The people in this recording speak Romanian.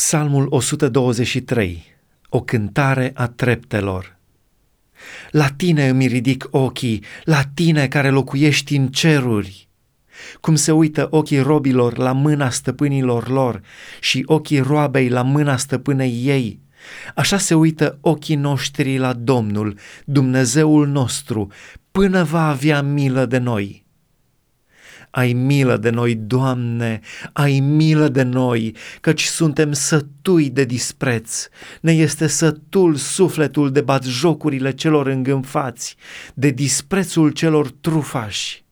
Psalmul 123, o cântare a treptelor. La tine îmi ridic ochii, la tine care locuiești în ceruri. Cum se uită ochii robilor la mâna stăpânilor lor și ochii roabei la mâna stăpânei ei, așa se uită ochii noștri la Domnul, Dumnezeul nostru, până va avea milă de noi. Ai milă de noi, Doamne, ai milă de noi, căci suntem sătui de dispreț. Ne este sătul sufletul de jocurile celor îngânfați, de disprețul celor trufași.